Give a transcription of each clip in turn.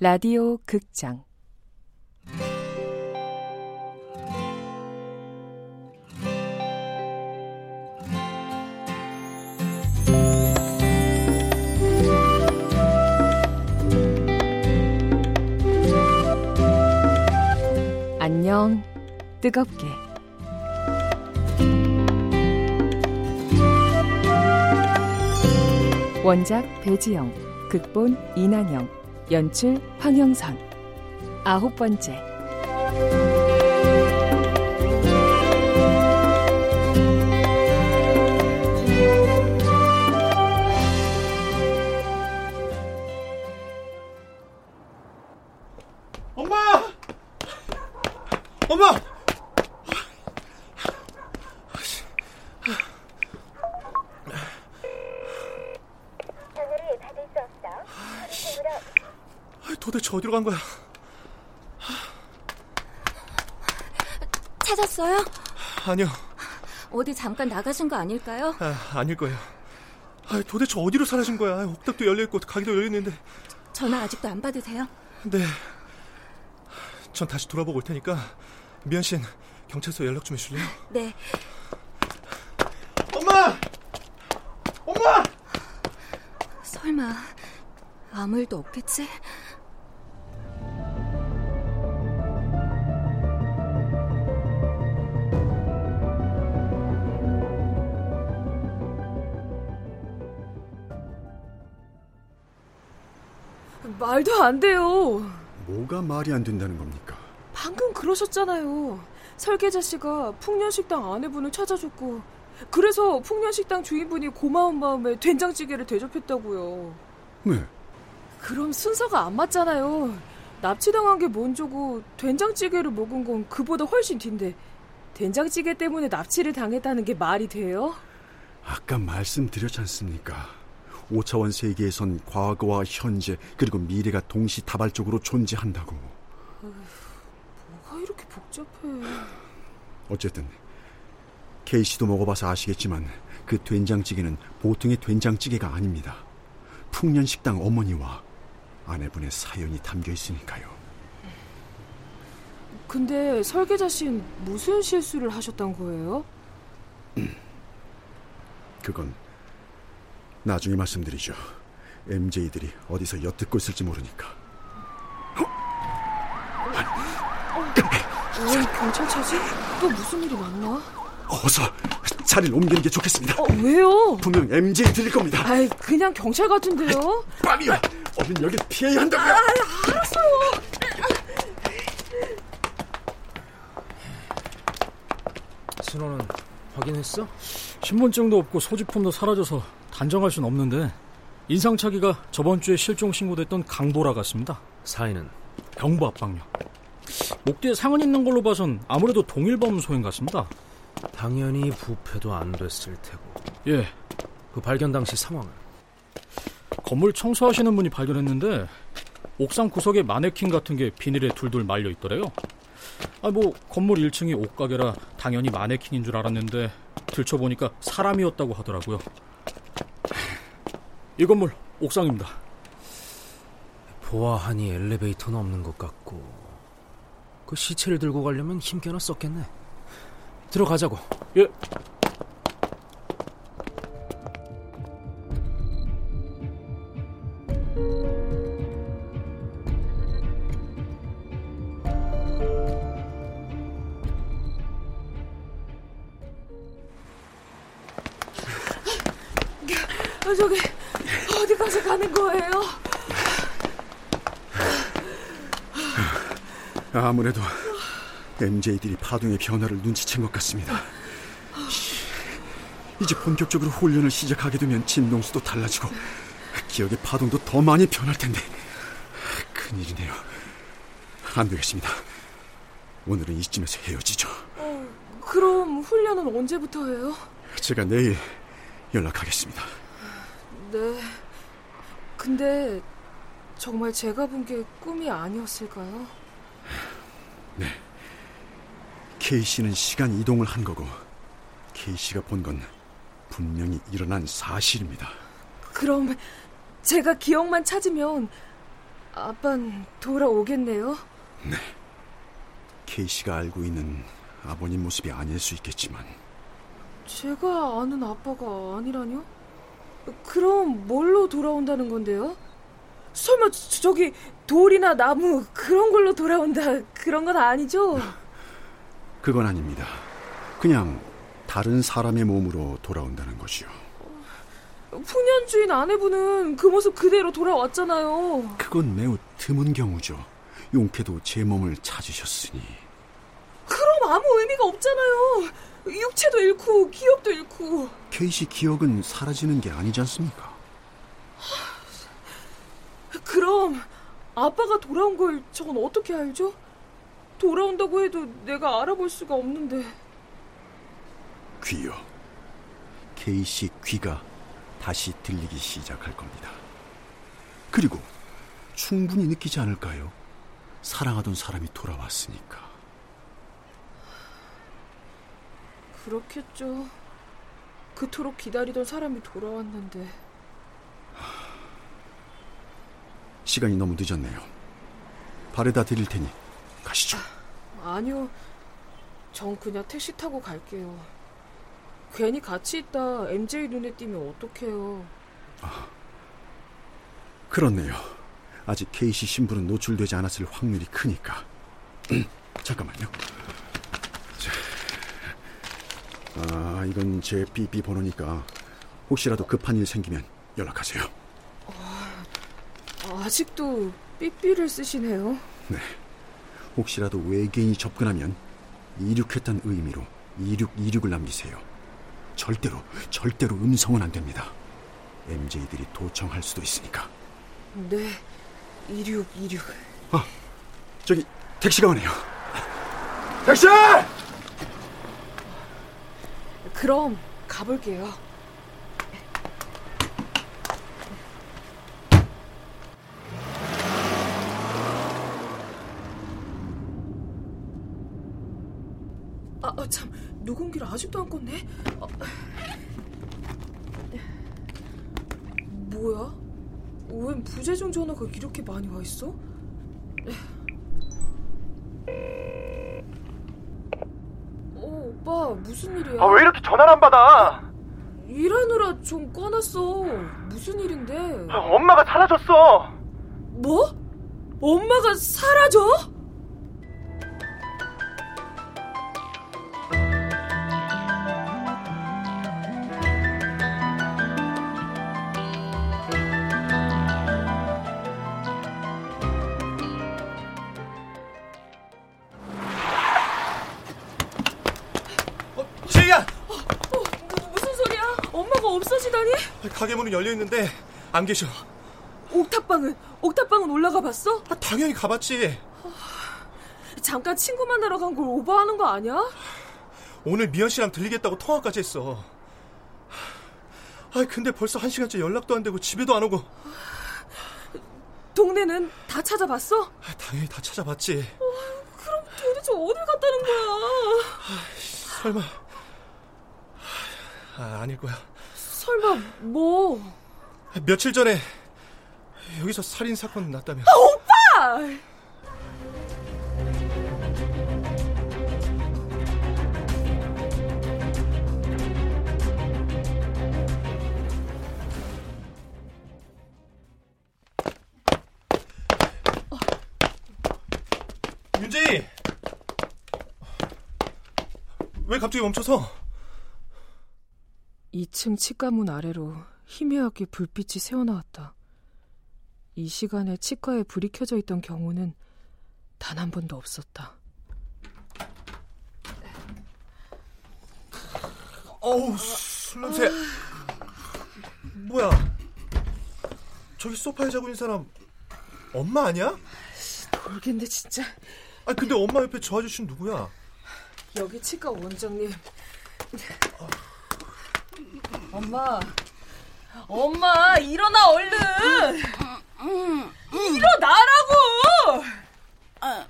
라디오 극장. 안녕 뜨겁게. 원작 배지영 극본 이난영 연출 황영선. 아홉 번째 간 거야? 찾았어요? 아니요, 어디 잠깐 나가신 거 아닐까요? 아, 아닐 거예요. 아, 도대체 어디로 사라진 거야? 옥탑도 열려있고 가게도 열려있는데. 전화 아직도 안 받으세요? 네. 전 다시 돌아보고 올 테니까 미연 씨는 경찰서 연락 좀 해줄래요? 네. 엄마! 엄마! 설마 아무 일도 없겠지? 말도 안 돼요. 뭐가 말이 안 된다는 겁니까? 방금 그러셨잖아요. 설계자 씨가 풍년식당 아내분을 찾아줬고 그래서 풍년식당 주인분이 고마운 마음에 된장찌개를 대접했다고요. 네. 그럼 순서가 안 맞잖아요. 납치당한 게 먼저고 된장찌개를 먹은 건 그보다 훨씬 뒤인데 된장찌개 때문에 납치를 당했다는 게 말이 돼요? 아까 말씀드렸지 않습니까? 5차원 세계에선 과거와 현재 그리고 미래가 동시다발적으로 존재한다고. 뭐가 이렇게 복잡해. 어쨌든 케이씨도 먹어봐서 아시겠지만 그 된장찌개는 보통의 된장찌개가 아닙니다. 풍년식당 어머니와 아내분의 사연이 담겨 있으니까요. 근데 설계자 씨는 무슨 실수를 하셨던 거예요? 그건 나중에 말씀드리죠. MJ들이 어디서 엿듣고 있을지 모르니까. 왜 경찰차지? 또 무슨 일이 났나? 어서 자리를 옮기는 게 좋겠습니다. 어, 왜요? 분명 MJ 들릴 겁니다. 아이, 그냥 경찰 같은데요? 빨리요. 얼른 여길 피해야 한다고요. 신호는 확인했어? 신분증도 없고 소지품도 사라져서 단정할 순 없는데 인상착의가 저번 주에 실종 신고됐던 강보라 같습니다. 사인은 경부 압박력. 목 뒤에 상흔 있는 걸로 봐선 아무래도 동일범 소행 같습니다. 당연히 부패도 안 됐을 테고 예, 그 발견 당시 상황은 건물 청소하시는 분이 발견했는데 옥상 구석에 마네킹 같은 게 비닐에 둘둘 말려 있더래요. 아 뭐 건물 1층이 옷가게라 당연히 마네킹인 줄 알았는데 들춰보니까 사람이었다고 하더라고요. 이 건물 옥상입니다. 보아하니 엘리베이터는 없는 것 같고 그 시체를 들고 가려면 힘께나 썼겠네. 들어가자고. 예. 어디까지 가는 거예요? 아무래도 MJ들이 파동의 변화를 눈치챈 것 같습니다. 이제 본격적으로 훈련을 시작하게 되면 진동수도 달라지고 기억의 파동도 더 많이 변할 텐데 큰일이네요. 안 되겠습니다. 오늘은 이쯤에서 헤어지죠. 그럼 훈련은 언제부터 해요? 제가 내일 연락하겠습니다. 네. 근데 정말 제가 본 게 꿈이 아니었을까요? K씨는 시간 이동을 한 거고 K씨가 본 건 분명히 일어난 사실입니다. 그럼 제가 기억만 찾으면 아빤 돌아오겠네요. 네. 케이 씨가 알고 있는 아버님 모습이 아닐 수 있겠지만 제가 아는 아빠가 아니라뇨? 그럼 뭘로 돌아온다는 건데요? 설마 저기 돌이나 나무 그런 걸로 돌아온다 그런 건 아니죠? 그건 아닙니다. 그냥 다른 사람의 몸으로 돌아온다는 것이요. 풍년 주인 아내분은 그 모습 그대로 돌아왔잖아요. 그건 매우 드문 경우죠. 용케도 제 몸을 찾으셨으니. 그럼 아무 의미가 없잖아요. 육체도 잃고 기억도 잃고. 케이시 기억은 사라지는 게 아니지 않습니까? 그럼 아빠가 돌아온 걸 저건 어떻게 알죠? 돌아온다고 해도 내가 알아볼 수가 없는데. 귀요. 케이시 귀가 다시 들리기 시작할 겁니다. 그리고 충분히 느끼지 않을까요? 사랑하던 사람이 돌아왔으니까. 그렇겠죠. 그토록 기다리던 사람이 돌아왔는데. 시간이 너무 늦었네요. 바래다 드릴 테니 가시죠. 아니요. 전 그냥 택시 타고 갈게요. 괜히 같이 있다 MJ 눈에 띄면 어떡해요. 그렇네요. 아직 케이시 신분은 노출되지 않았을 확률이 크니까. 잠깐만요. 자, 아, 이건 제 삐삐 번호니까 혹시라도 급한 일 생기면 연락하세요. 아직도 삐삐를 쓰시네요. 네. 혹시라도 외계인이 접근하면 이륙했다는 의미로 2626을 남기세요. 절대로, 절대로 음성은 안 됩니다. MJ들이 도청할 수도 있으니까. 네. 2626. 아, 저기 택시가 오네요. 택시! 그럼 가볼게요. 아, 아, 참, 녹음기를 아직도 안 껐네. 아, 뭐야? 웬 부재중 전화가 이렇게 많이 와 있어? 어, 오빠 무슨 일이야? 아, 왜 이렇게 전화를 안 받아? 일하느라 좀 꺼놨어. 무슨 일인데? 아, 엄마가 사라졌어. 뭐? 엄마가 사라져? 가게 문은 열려 있는데 안 계셔. 옥탑방은 옥탑방은 올라가 봤어? 아, 당연히 가봤지. 잠깐 친구 만나러 간 걸 오버하는 거 아니야? 오늘 미연 씨랑 들리겠다고 통화까지 했어. 아, 근데 벌써 한 시간째 연락도 안 되고 집에도 안 오고. 동네는 다 찾아봤어? 아, 당연히 다 찾아봤지. 그럼 도대체 어딜 갔다는 거야? 설마. 아, 아닐 거야. 설마 뭐? 며칠 전에 여기서 살인 사건 났다며. 오빠! 윤재희! 왜 갑자기 멈춰서? 2층 치과문 아래로 희미하게 불빛이 새어나왔다. 이 시간에 치과에 불이 켜져 있던 경우는 단 한 번도 없었다. 어우, 술 냄새. 뭐야? 저기 소파에 자고 있는 사람 엄마 아니야? 모르겠네 진짜. 아 근데 엄마 옆에 저 아저씨는 누구야? 여기 치과 원장님. 엄마, 엄마 일어나 얼른. 일어나라고. 아,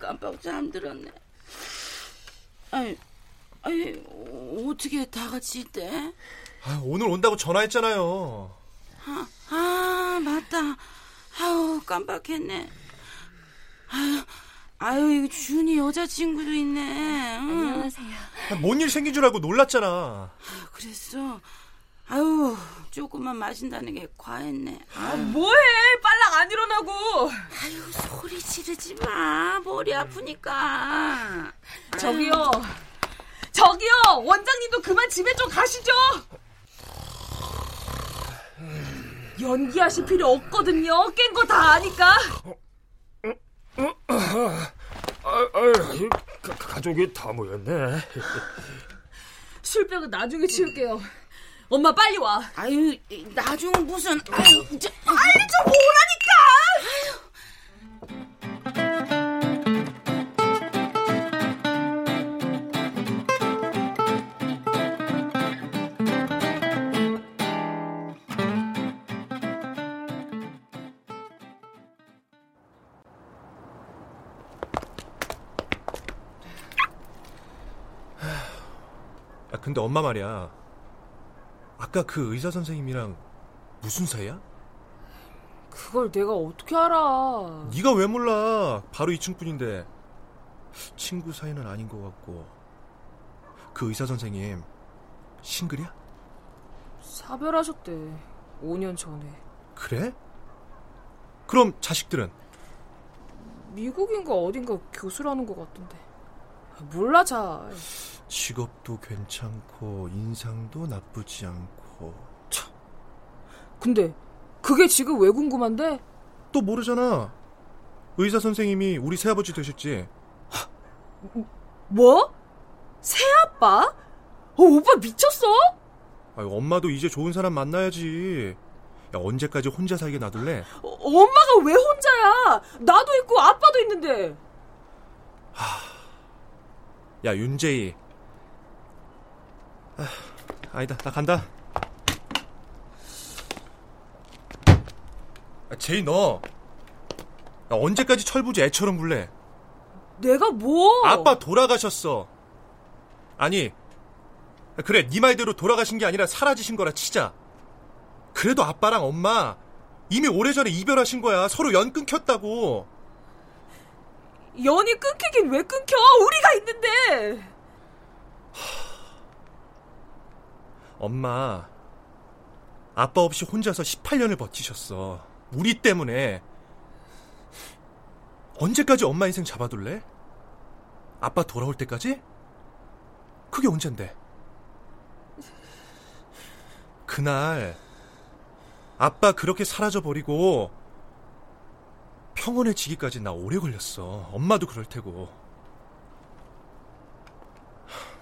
깜빡 잠들었네. 아니, 아니, 어떻게 다 같이 있대? 아, 오늘 온다고 전화했잖아요. 아, 아 맞다. 아유 깜빡했네. 아유, 아유 이거 준이 여자친구도 있네. 응. 안녕하세요. 뭔 일 생긴 줄 알고 놀랐잖아. 그랬어. 아유 조금만 마신다는 게 과했네. 아, 뭐해? 빨랑 안 일어나고. 아유 소리 지르지 마. 머리 아프니까. 저기요. 저기요. 원장님도 그만 집에 좀 가시죠. 연기하실 필요 없거든요. 깬 거 다 아니까. 아, 아유, 가, 가족이 다 모였네. 술병은 나중에 치울게요. 엄마 빨리 와. 아유 나중 무슨 아유 저, 빨리 좀 오라니까. 야, 근데 엄마 말이야. 아까 그 의사 선생님이랑 무슨 사이야? 그걸 내가 어떻게 알아? 네가 왜 몰라? 바로 2층 분인데. 친구 사이는 아닌 것 같고. 그 의사 선생님 싱글이야? 사별하셨대. 5년 전에. 그래? 그럼 자식들은? 미국인가 어딘가 교수라는 것 같던데. 몰라 잘. 직업도 괜찮고 인상도 나쁘지 않고 근데 그게 지금 왜 궁금한데? 또 모르잖아. 의사 선생님이 우리 새아버지 되셨지. 뭐? 새아빠? 어, 오빠 미쳤어? 아, 엄마도 이제 좋은 사람 만나야지. 야, 언제까지 혼자 살게 놔둘래? 어, 엄마가 왜 혼자야? 나도 있고 아빠도 있는데. 야, 윤재희. 아, 아니다, 나 간다. 아, 제이 너. 야, 언제까지 철부지 애처럼 굴래? 내가 뭐? 아빠 돌아가셨어. 아니, 그래, 네 말대로 돌아가신 게 아니라 사라지신 거라 치자. 그래도 아빠랑 엄마 이미 오래전에 이별하신 거야. 서로 연 끊겼다고. 연이 끊기긴 왜 끊겨? 우리가 있는데. 엄마, 아빠 없이 혼자서 18년을 버티셨어. 우리 때문에. 언제까지 엄마 인생 잡아둘래? 아빠 돌아올 때까지? 그게 언젠데? 그날, 아빠 그렇게 사라져버리고, 평온해지기까지 나 오래 걸렸어. 엄마도 그럴 테고.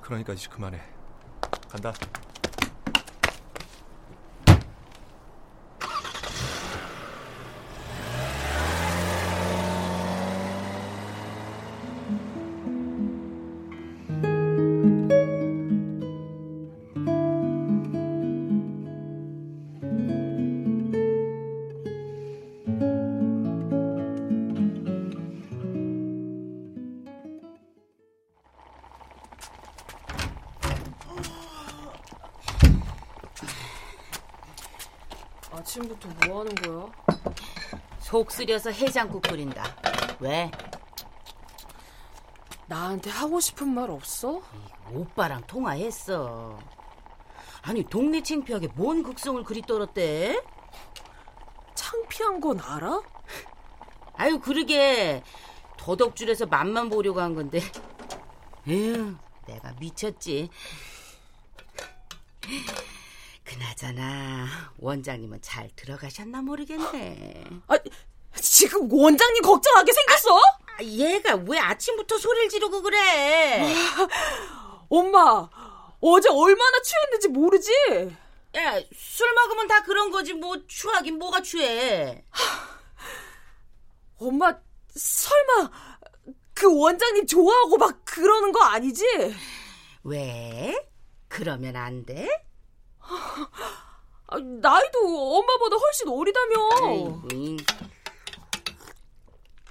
그러니까 이제 그만해. 간다. 아침부터 뭐 하는 거야? 속 쓰려서 해장국 끓인다. 왜? 나한테 하고 싶은 말 없어? 오빠랑 통화했어. 아니 동네 창피하게 뭔 극성을 그리 떨었대? 창피한 건 알아? 아유 그러게 도덕줄에서 맛만 보려고 한 건데. 에휴 내가 미쳤지. 그나저나 원장님은 잘 들어가셨나 모르겠네. 아, 지금 원장님 걱정하게 생겼어? 아, 얘가 왜 아침부터 소리를 지르고 그래? 엄마, 어제 얼마나 취했는지 모르지? 야, 술 먹으면 다 그런 거지. 뭐 추하긴 뭐가 추해. 엄마, 설마 그 원장님 좋아하고 막 그러는 거 아니지? 왜? 그러면 안 돼? 아, 나이도 엄마보다 훨씬 어리다며.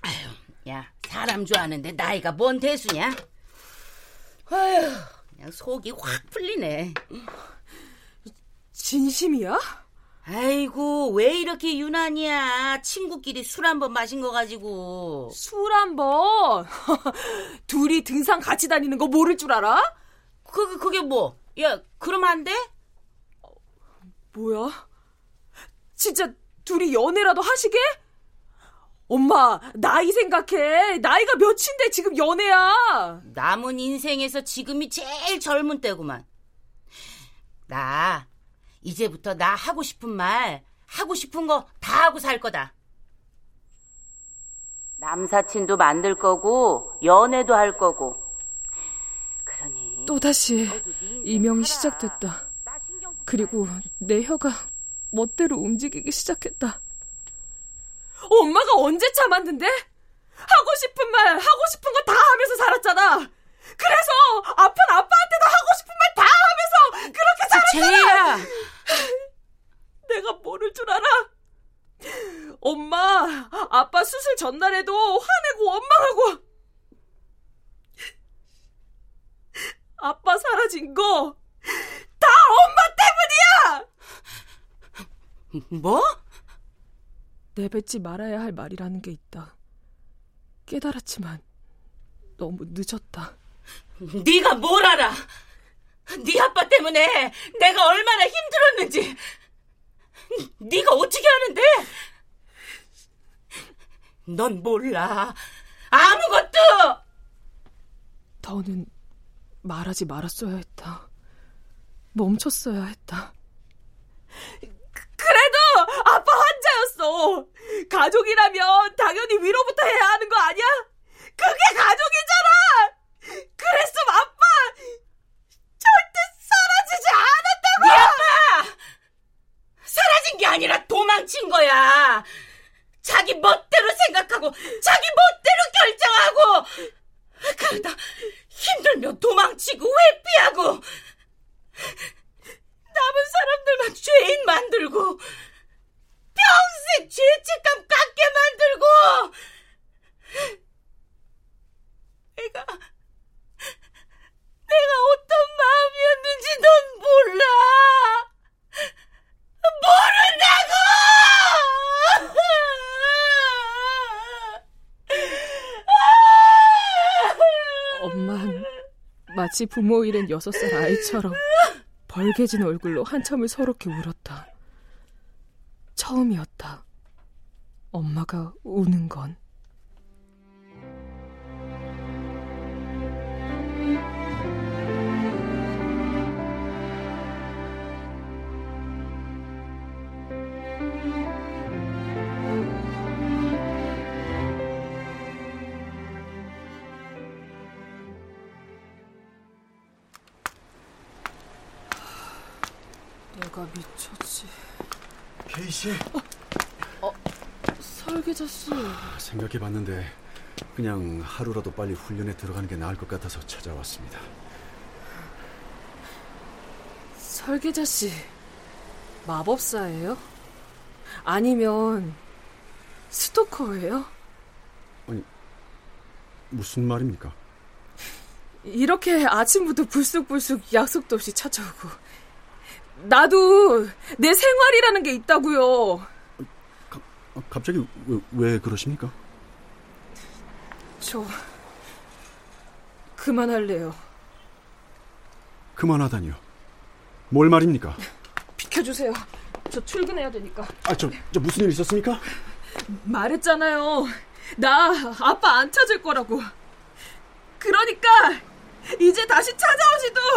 아유, 야, 사람 좋아하는데 나이가 뭔 대수냐? 아휴, 그냥 속이 확 풀리네. 진심이야? 아이고, 왜 이렇게 유난이야? 친구끼리 술 한 번 마신 거 가지고. 술 한 번? 둘이 등산 같이 다니는 거 모를 줄 알아? 그게, 그게 뭐? 야, 그럼 안 돼? 뭐야? 진짜 둘이 연애라도 하시게? 엄마, 나이 생각해. 나이가 몇인데 지금 연애야. 남은 인생에서 지금이 제일 젊은 때구만. 나, 이제부터 나 하고 싶은 말, 하고 싶은 거 다 하고 살 거다. 남사친도 만들 거고, 연애도 할 거고. 그러니. 또다시 이명이 시작됐다. 그리고 내 혀가 멋대로 움직이기 시작했다. 엄마가 언제 참았는데? 하고 싶은 말, 하고 싶은 거 다 하면서 살았잖아. 그래서 아픈 아빠한테도 하고 싶은 말 다 하면서 그렇게 살았잖아. 제이야. 내가 모를 줄 알아? 엄마, 아빠 수술 전날에도 화내고 원망하고 아빠 사라진 거 다 엄마! 뭐? 내뱉지 말아야 할 말이라는 게 있다. 깨달았지만 너무 늦었다. 네가 뭘 알아? 네 아빠 때문에 내가 얼마나 힘들었는지 네가 어떻게 아는데? 넌 몰라 아무것도 더는 말하지 말았어야 했다. 멈췄어야 했다. 환자였어. 가족이라면 당연히 위로부터 해야 하는 거 아니야? 그게 가족이잖아. 그랬으면 아빠 절대 사라지지 않았다고. 네 아빠 사라진 게 아니라 도망친 거야. 자기 멋대로 생각하고 자기 멋대로 결정하고 그러다 힘들면 도망치고 회피하고 남은 사람들만 죄인 만들고 평생 죄책감 갖게 만들고! 내가 내가 어떤 마음이었는지 넌 몰라! 모른다고! 엄만 마치 부모 잃은 여섯 살 아이처럼 벌개진 얼굴로 한참을 서럽게 울었다. 처음이었다. 엄마가 우는 건. 내가 미쳤지. 케이 씨, 설계자 씨. 생각해봤는데 그냥 하루라도 빨리 훈련에 들어가는 게 나을 것 같아서 찾아왔습니다. 설계자 씨. 마법사예요? 아니면 스토커예요? 무슨 말입니까? 이렇게 아침부터 불쑥불쑥 약속도 없이 찾아오고 나도 내 생활이라는 게 있다고요. 아, 갑자기 왜, 왜 그러십니까? 저 그만할래요. 그만하다니요. 뭘 말입니까? 비켜주세요. 저 출근해야 되니까. 아, 저, 저 무슨 일 있었습니까? 말했잖아요. 나 아빠 안 찾을 거라고. 그러니까 이제 다시 찾아오시도 연락도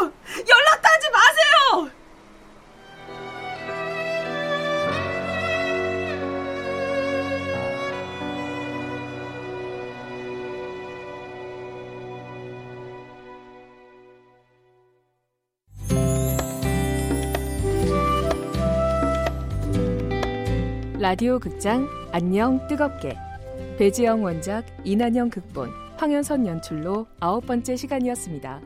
라디오 극장 안녕 뜨겁게 배지영 원작 이난영 극본 황현선 연출로 아홉 번째 시간이었습니다.